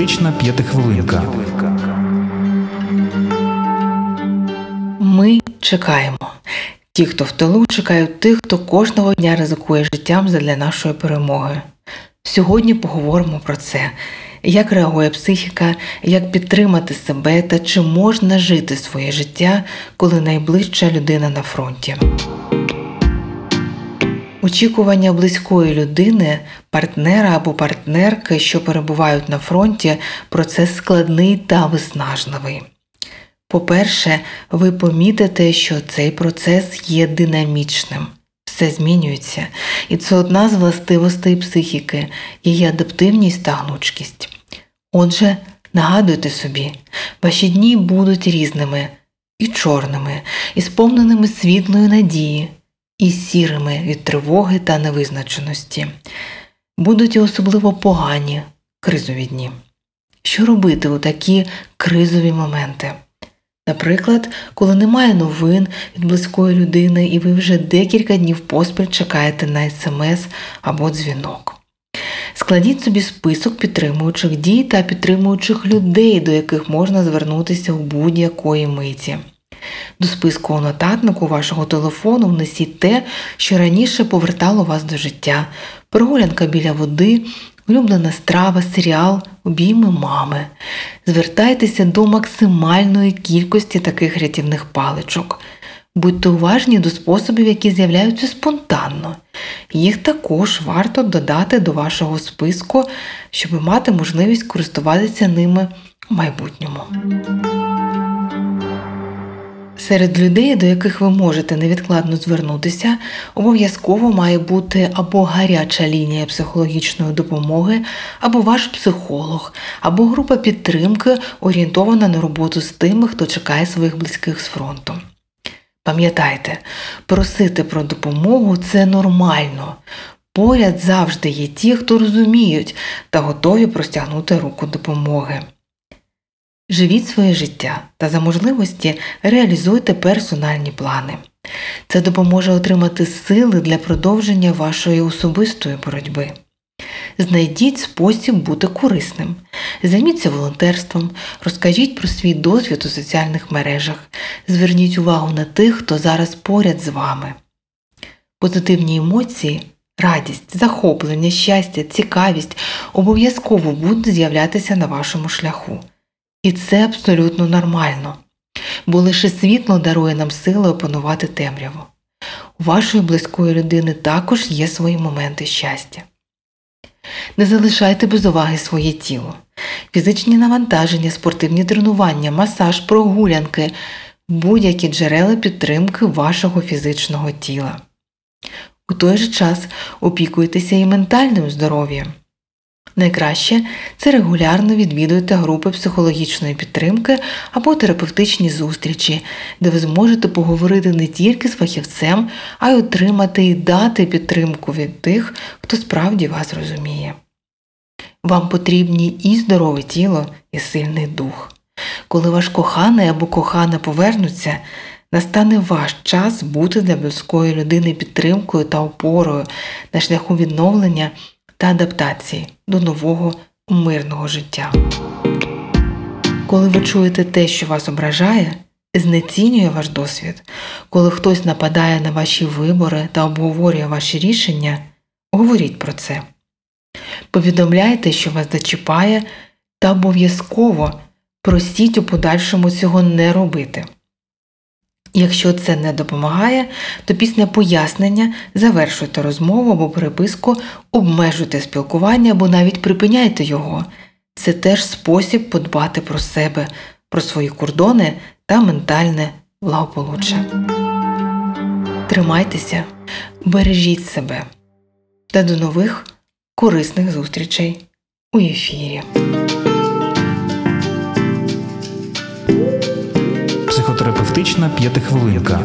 Психотерапевтична п'ятихвилинка. Ми чекаємо. Ті, хто в тилу, чекають тих, хто кожного дня ризикує життям задля нашої перемоги. Сьогодні поговоримо про це, як реагує психіка, як підтримати себе та чи можна жити своє життя, коли найближча людина на фронті. Очікування близької людини, партнера або партнерки, що перебувають на фронті, процес складний та виснажливий. По-перше, ви помітите, що цей процес є динамічним, все змінюється, і це одна з властивостей психіки, її адаптивність та гнучкість. Отже, нагадуйте собі, ваші дні будуть різними і чорними, і сповненими світлої надії, і сірими від тривоги та невизначеності. Будуть і особливо погані кризові дні. Що робити у такі кризові моменти? Наприклад, коли немає новин від близької людини, і ви вже декілька днів поспіль чекаєте на смс або дзвінок. Складіть собі список підтримуючих дій та підтримуючих людей, до яких можна звернутися у будь-якої миті. До списку у нотатнику вашого телефону внесіть те, що раніше повертало вас до життя, прогулянка біля води, улюблена страва, серіал, обійми мами. Звертайтеся до максимальної кількості таких рятівних паличок. Будьте уважні до способів, які з'являються спонтанно. Їх також варто додати до вашого списку, щоб мати можливість користуватися ними в майбутньому. Серед людей, до яких ви можете невідкладно звернутися, обов'язково має бути або гаряча лінія психологічної допомоги, або ваш психолог, або група підтримки, орієнтована на роботу з тими, хто чекає своїх близьких з фронту. Пам'ятайте, просити про допомогу це нормально. Поряд завжди є ті, хто розуміють та готові простягнути руку допомоги. Живіть своє життя та за можливості реалізуйте персональні плани. Це допоможе отримати сили для продовження вашої особистої боротьби. Знайдіть спосіб бути корисним, займіться волонтерством, розкажіть про свій досвід у соціальних мережах, зверніть увагу на тих, хто зараз поряд з вами. Позитивні емоції, радість, захоплення, щастя, цікавість обов'язково будуть з'являтися на вашому шляху. І це абсолютно нормально, бо лише світло дарує нам сили опанувати темряву. У вашої близької людини також є свої моменти щастя. Не залишайте без уваги своє тіло, фізичні навантаження, спортивні тренування, масаж, прогулянки, будь-які джерела підтримки вашого фізичного тіла. У той же час опікуйтеся і ментальним здоров'ям. Найкраще це регулярно відвідуйте групи психологічної підтримки або терапевтичні зустрічі, де ви зможете поговорити не тільки з фахівцем, а й отримати і дати підтримку від тих, хто справді вас розуміє. Вам потрібні і здорове тіло, і сильний дух. Коли ваш коханий або кохана повернуться, настане ваш час бути для близької людини підтримкою та опорою на шляху відновлення та адаптації до нового мирного життя. Коли ви чуєте те, що вас ображає, знецінює ваш досвід, коли хтось нападає на ваші вибори та обговорює ваші рішення, говоріть про це. Повідомляйте, що вас зачіпає, та обов'язково просіть у подальшому цього не робити. Якщо це не допомагає, то після пояснення завершуйте розмову або переписку, обмежуйте спілкування або навіть припиняйте його. Це теж спосіб подбати про себе, про свої кордони та ментальне благополуччя. Тримайтеся, бережіть себе та до нових корисних зустрічей у ефірі. Психотерапевтична п'ятихвилинка.